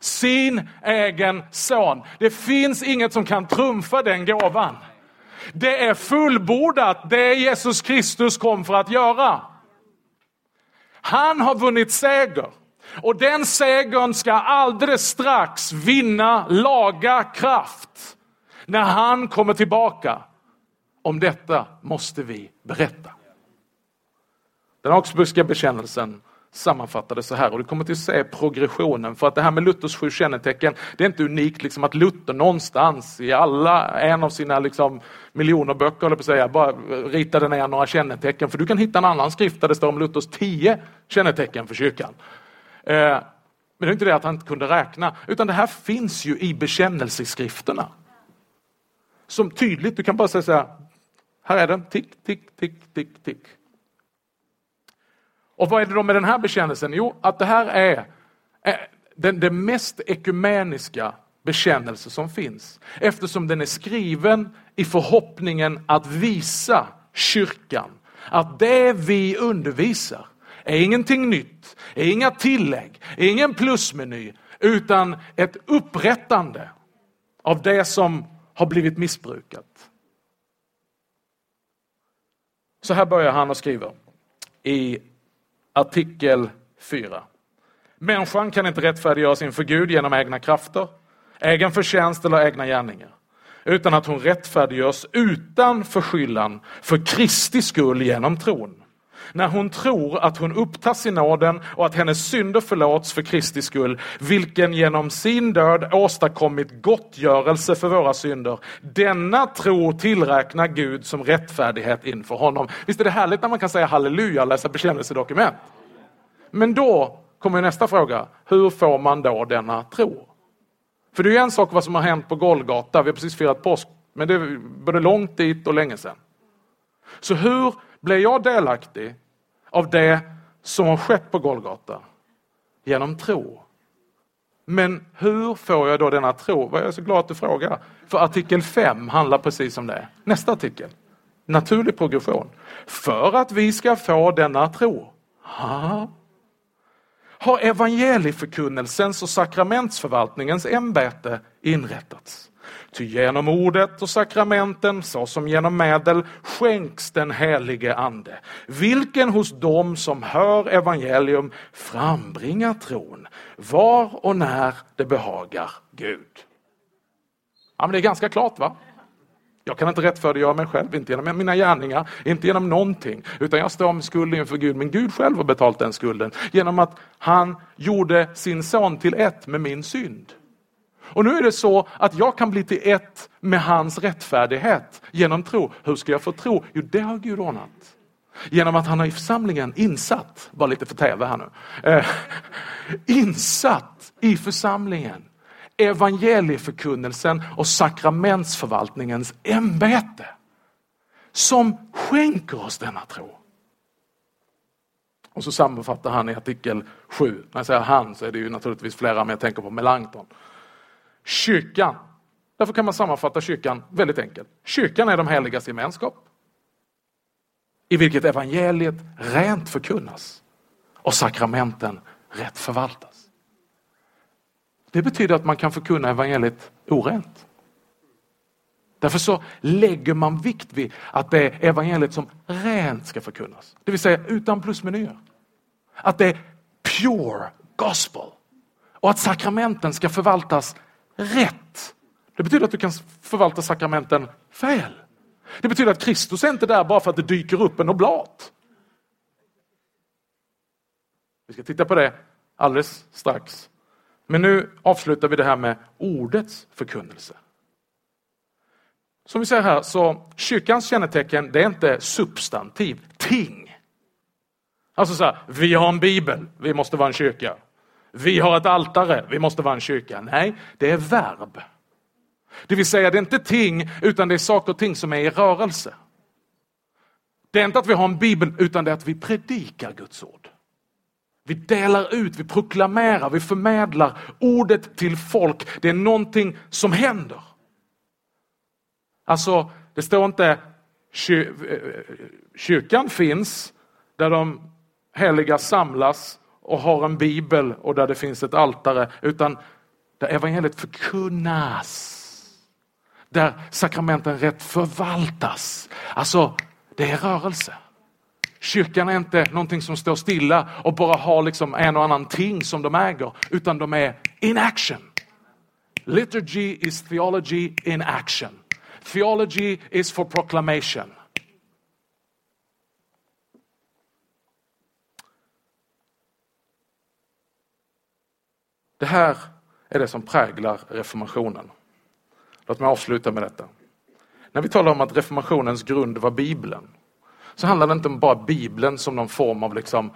Sin egen son. Det finns inget som kan trumfa den gåvan. Det är fullbordat, det Jesus Kristus kom för att göra. Han har vunnit seger. Och den segern ska alldeles strax vinna laga kraft när han kommer tillbaka. Om detta måste vi berätta. Den Augsburgska bekännelsen sammanfattades så här och du kommer att se progressionen för att det här med Luthers sju kännetecken det är inte unikt liksom att Luther någonstans i alla en av sina liksom, miljoner böcker, på säga, bara ritade ner några kännetecken för du kan hitta en annan skrift där det står om Luthers tio kännetecken för kyrkan. Eh, men det är inte det att han inte kunde räkna utan det här finns ju i bekännelseskrifterna. Som tydligt, du kan bara säga så här, här är den, tick, tick, tick, tick, tick. Och vad är det då med den här bekännelsen? Jo, att det här är den, den mest ekumeniska bekännelse som finns. Eftersom den är skriven i förhoppningen att visa kyrkan att det vi undervisar är ingenting nytt, är inga tillägg, är ingen plusmeny, utan ett upprättande av det som har blivit missbrukat. Så här börjar han och skriver i artikel 4. Människan kan inte rättfärdiggöras inför Gud genom egna krafter, egen förtjänst eller egna gärningar, utan att hon rättfärdiggörs utan förskyllan för Kristi skull genom tron. När hon tror att hon upptas i nåden och att hennes synder förlåts för Kristi skull, vilken genom sin död åstadkommit gottgörelse för våra synder. Denna tro tillräknar Gud som rättfärdighet inför honom. Visst är det härligt när man kan säga halleluja och läsa bekännelsedokument? Men då kommer nästa fråga. Hur får man då denna tro? För det är en sak vad som har hänt på Golgata, vi har precis firat påsk, men det är både långt dit och länge sedan. Så hur blir jag delaktig av det som har skett på Golgata? Genom tro. Men hur får jag då denna tro? Jag är så glad att du frågar. För artikel 5 handlar precis om det. Nästa artikel. naturlig progression. För att vi ska få denna tro. Ha. Har evangelieförkunnelsens och sakramentsförvaltningens ämbete inrättats. Ty genom ordet och sakramenten, såsom genom medel, skänks den helige Ande, vilken hos dem som hör evangelium frambringar tron, var och när det behagar Gud. Ja, men det är ganska klart va? Jag kan inte rättfärdiggöra mig själv, inte genom mina gärningar, inte genom någonting, utan jag står med skuld inför Gud. Men Gud själv har betalt den skulden genom att han gjorde sin son till ett med min synd. Och nu är det så att jag kan bli till ett med hans rättfärdighet genom tro. Hur ska jag få tro? Jo, det har Gud ordnat. Genom att han har i församlingen insatt, bara lite för tv här nu, eh, insatt i församlingen evangelieförkunnelsen och sakramentsförvaltningens ämbete som skänker oss denna tro. Och så sammanfattar han i artikel 7, när jag säger han så är det ju naturligtvis flera, men jag tänker på Melanchthon. Kyrkan, därför kan man sammanfatta kyrkan väldigt enkelt. Kyrkan är de heligas gemenskap i vilket evangeliet rent förkunnas och sakramenten rätt förvaltas. Det betyder att man kan förkunna evangeliet orent. Därför så lägger man vikt vid att det är evangeliet som rent ska förkunnas. Det vill säga utan plusmenyer. Att det är pure gospel. Och att sakramenten ska förvaltas rätt. Det betyder att du kan förvalta sakramenten fel. Det betyder att Kristus är inte där bara för att det dyker upp en oblat. Vi ska titta på det alldeles strax. Men nu avslutar vi det här med ordets förkunnelse. Som vi ser här så kyrkans kännetecken det är inte substantiv, ting. Alltså så här, vi har en bibel, vi måste vara en kyrka. Vi har ett altare, vi måste vara en kyrka. Nej, det är verb. Det vill säga det är inte ting utan det är saker och ting som är i rörelse. Det är inte att vi har en bibel utan det är att vi predikar Guds ord. Vi delar ut, vi proklamerar, vi förmedlar ordet till folk. Det är någonting som händer. Alltså, det står inte kyrkan finns där de heliga samlas och har en bibel och där det finns ett altare, utan där evangeliet förkunnas. Där sakramenten rätt förvaltas. Alltså, det är rörelse. Kyrkan är inte någonting som står stilla och bara har liksom en och annan ting som de äger, utan de är in action. Liturgy is theology in action. Theology is for proclamation. Det här är det som präglar reformationen. Låt mig avsluta med detta. När vi talar om att reformationens grund var Bibeln så handlar det inte om bara Bibeln som någon form av liksom,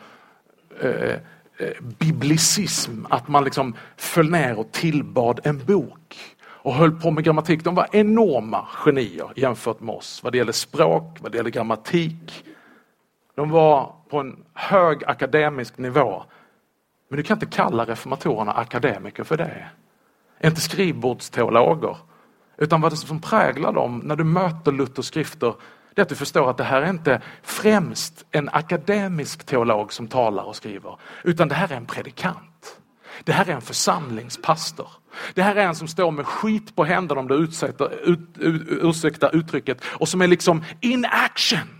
eh, eh, biblicism, att man liksom föll ner och tillbad en bok och höll på med grammatik. De var enorma genier jämfört med oss vad det gäller språk, vad det gäller grammatik. De var på en hög akademisk nivå. Men du kan inte kalla reformatorerna akademiker för det. Inte skrivbordsteologer. Utan vad det som präglar dem när du möter Luthers skrifter det är att du förstår att det här är inte främst en akademisk teolog som talar och skriver, utan det här är en predikant. Det här är en församlingspastor. Det här är en som står med skit på händerna om du ursäktar, ut, ut, uttrycket och som är liksom in action.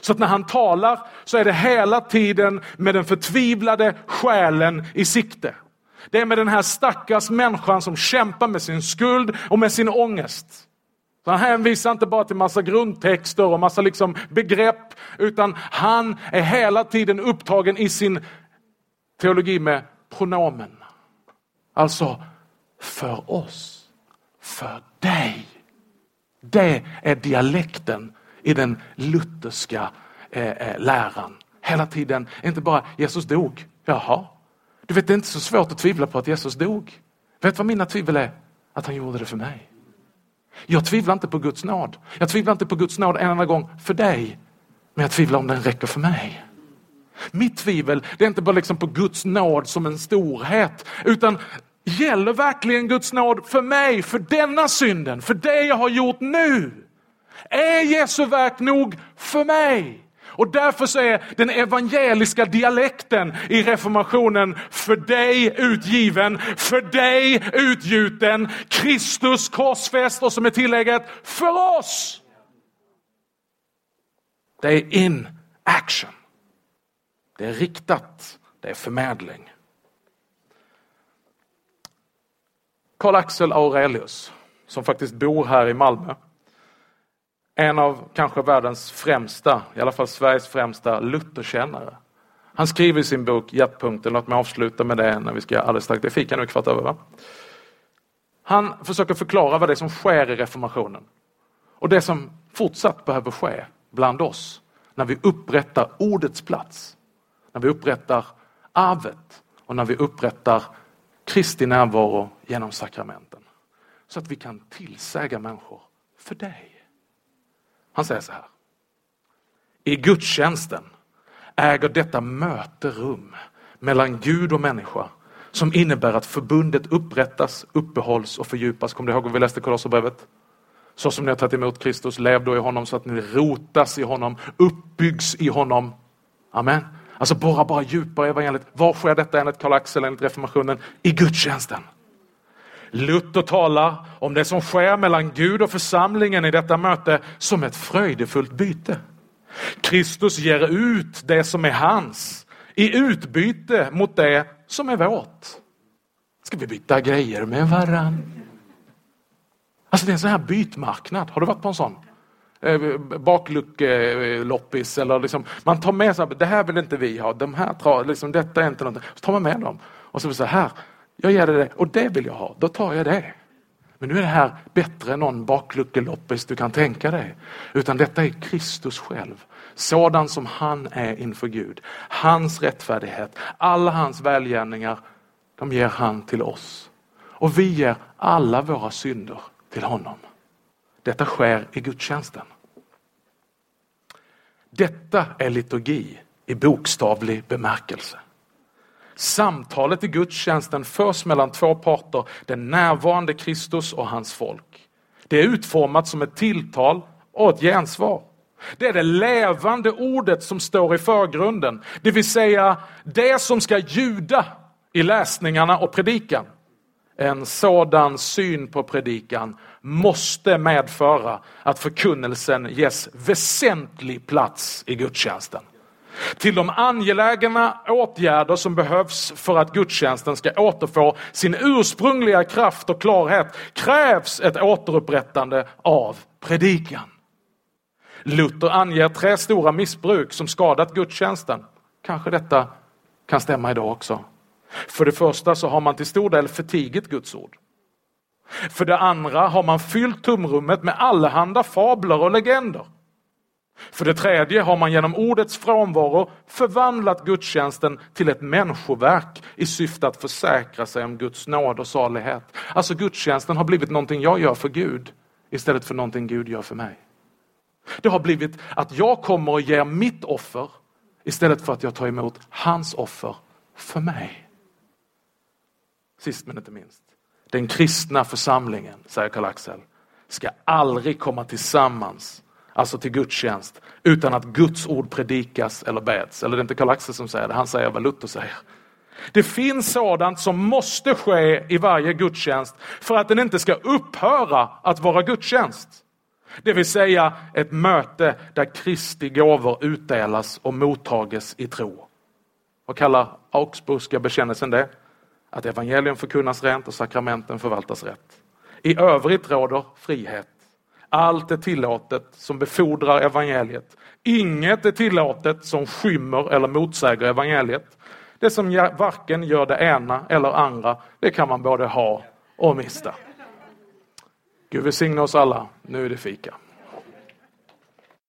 Så att när han talar så är det hela tiden med den förtvivlade själen i sikte. Det är med den här stackars människan som kämpar med sin skuld och med sin ångest. Så han hänvisar inte bara till massa grundtexter och massa liksom begrepp, utan han är hela tiden upptagen i sin teologi med pronomen. Alltså, för oss, för dig. Det är dialekten i den lutherska eh, eh, läran. Hela tiden, inte bara Jesus dog. Jaha, du vet det är inte så svårt att tvivla på att Jesus dog. Vet vad mina tvivel är? Att han gjorde det för mig. Jag tvivlar inte på Guds nåd. Jag tvivlar inte på Guds nåd en enda gång för dig. Men jag tvivlar om den räcker för mig. Mitt tvivel det är inte bara liksom på Guds nåd som en storhet. Utan gäller verkligen Guds nåd för mig, för denna synden, för det jag har gjort nu? Är Jesu verk nog för mig? Och därför så är den evangeliska dialekten i reformationen för dig utgiven, för dig utgjuten, Kristus korsfäst och som är tillägget för oss. Det är in action. Det är riktat, det är förmedling. Karl-Axel Aurelius, som faktiskt bor här i Malmö, en av kanske världens främsta, i alla fall Sveriges främsta Lutherkännare. Han skriver i sin bok Hjärtpunkten, låt mig avsluta med det när vi ska alldeles strax, det är fika nu kvart över va? Han försöker förklara vad det är som sker i reformationen. Och det som fortsatt behöver ske bland oss när vi upprättar ordets plats, när vi upprättar arvet och när vi upprättar Kristi närvaro genom sakramenten. Så att vi kan tillsäga människor för dig. Han säger så här. I gudstjänsten äger detta möte rum mellan Gud och människa som innebär att förbundet upprättas, uppehålls och fördjupas. Kommer du ihåg vad vi läste i Kolosserbrevet? Så som ni har tagit emot Kristus, lev då i honom så att ni rotas i honom, uppbyggs i honom. Amen. Alltså borra bara djupare i evangeliet. Var sker detta enligt Karl Axel, enligt reformationen? I gudstjänsten. Luther talar om det som sker mellan Gud och församlingen i detta möte som ett fröjdefullt byte. Kristus ger ut det som är hans i utbyte mot det som är vårt. Ska vi byta grejer med varann? Alltså det är en sån här bytmarknad. Har du varit på en sån? Eh, bakluckeloppis eller liksom, man tar med sig, det här vill inte vi ha, de här, liksom, detta är inte någonting. Så tar man med dem och så vill så här, jag ger dig det och det vill jag ha, då tar jag det. Men nu är det här bättre än någon bakluckeloppis du kan tänka dig. Utan detta är Kristus själv. Sådan som han är inför Gud. Hans rättfärdighet, alla hans välgärningar, de ger han till oss. Och vi ger alla våra synder till honom. Detta sker i gudstjänsten. Detta är liturgi i bokstavlig bemärkelse. Samtalet i gudstjänsten förs mellan två parter, den närvarande Kristus och hans folk. Det är utformat som ett tilltal och ett gensvar. Det är det levande ordet som står i förgrunden, det vill säga det som ska ljuda i läsningarna och predikan. En sådan syn på predikan måste medföra att förkunnelsen ges väsentlig plats i gudstjänsten. Till de angelägna åtgärder som behövs för att gudstjänsten ska återfå sin ursprungliga kraft och klarhet krävs ett återupprättande av predikan. Luther anger tre stora missbruk som skadat gudstjänsten. Kanske detta kan stämma idag också. För det första så har man till stor del förtigit Guds ord. För det andra har man fyllt tumrummet med allehanda fabler och legender. För det tredje har man genom ordets frånvaro förvandlat gudstjänsten till ett människoverk i syfte att försäkra sig om Guds nåd och salighet. Alltså gudstjänsten har blivit någonting jag gör för Gud istället för någonting Gud gör för mig. Det har blivit att jag kommer och ger mitt offer istället för att jag tar emot hans offer för mig. Sist men inte minst. Den kristna församlingen, säger Karl-Axel, ska aldrig komma tillsammans, alltså till gudstjänst, utan att Guds ord predikas eller beds. Eller det är inte Karl-Axel som säger det, han säger vad Luther säger. Det finns sådant som måste ske i varje gudstjänst för att den inte ska upphöra att vara gudstjänst. Det vill säga ett möte där Kristi gåvor utdelas och mottages i tro. Vad kallar Augsburgska bekännelsen det? att evangelium förkunnas rent och sakramenten förvaltas rätt. I övrigt råder frihet. Allt är tillåtet som befordrar evangeliet. Inget är tillåtet som skymmer eller motsäger evangeliet. Det som varken gör det ena eller andra, det kan man både ha och mista. Gud välsigne oss alla. Nu är det fika.